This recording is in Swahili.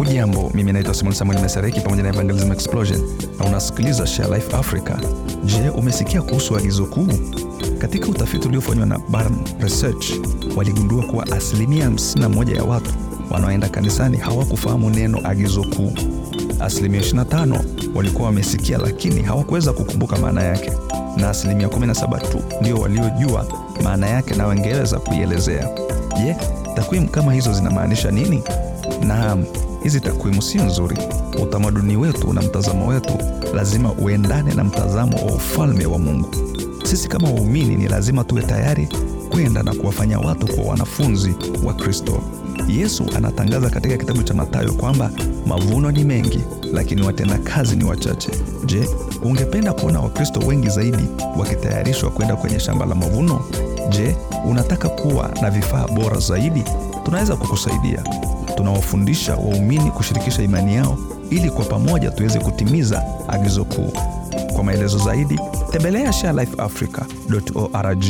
Hujambo, mimi naitwa Simon Samuel Mesareki pamoja na Evangelism Explosion na unasikiliza Share Life Africa. Je, umesikia kuhusu agizo kuu? Katika utafiti uliofanywa na Barn Research waligundua kuwa asilimia 51 ya watu wanaoenda kanisani hawakufahamu neno agizo kuu. Asilimia 25 walikuwa wamesikia lakini hawakuweza kukumbuka maana yake, na asilimia 17 tu ndio waliojua maana yake na wangeweza kuielezea. Je, takwimu kama hizo zinamaanisha nini? Naam, hizi takwimu si nzuri. Utamaduni wetu na mtazamo wetu lazima uendane na mtazamo wa ufalme wa Mungu. Sisi kama waumini ni lazima tuwe tayari kwenda na kuwafanya watu kwa wanafunzi wa Kristo. Yesu anatangaza katika kitabu cha Mathayo kwamba mavuno ni mengi, lakini watendakazi ni wachache. Je, ungependa kuona Wakristo wengi zaidi wakitayarishwa kwenda kwenye shamba la mavuno? Je, unataka kuwa na vifaa bora zaidi? Tunaweza kukusaidia. Tunawafundisha waumini kushirikisha imani yao ili kwa pamoja tuweze kutimiza agizo kuu. Kwa maelezo zaidi, tembelea sharelifeafrica.org.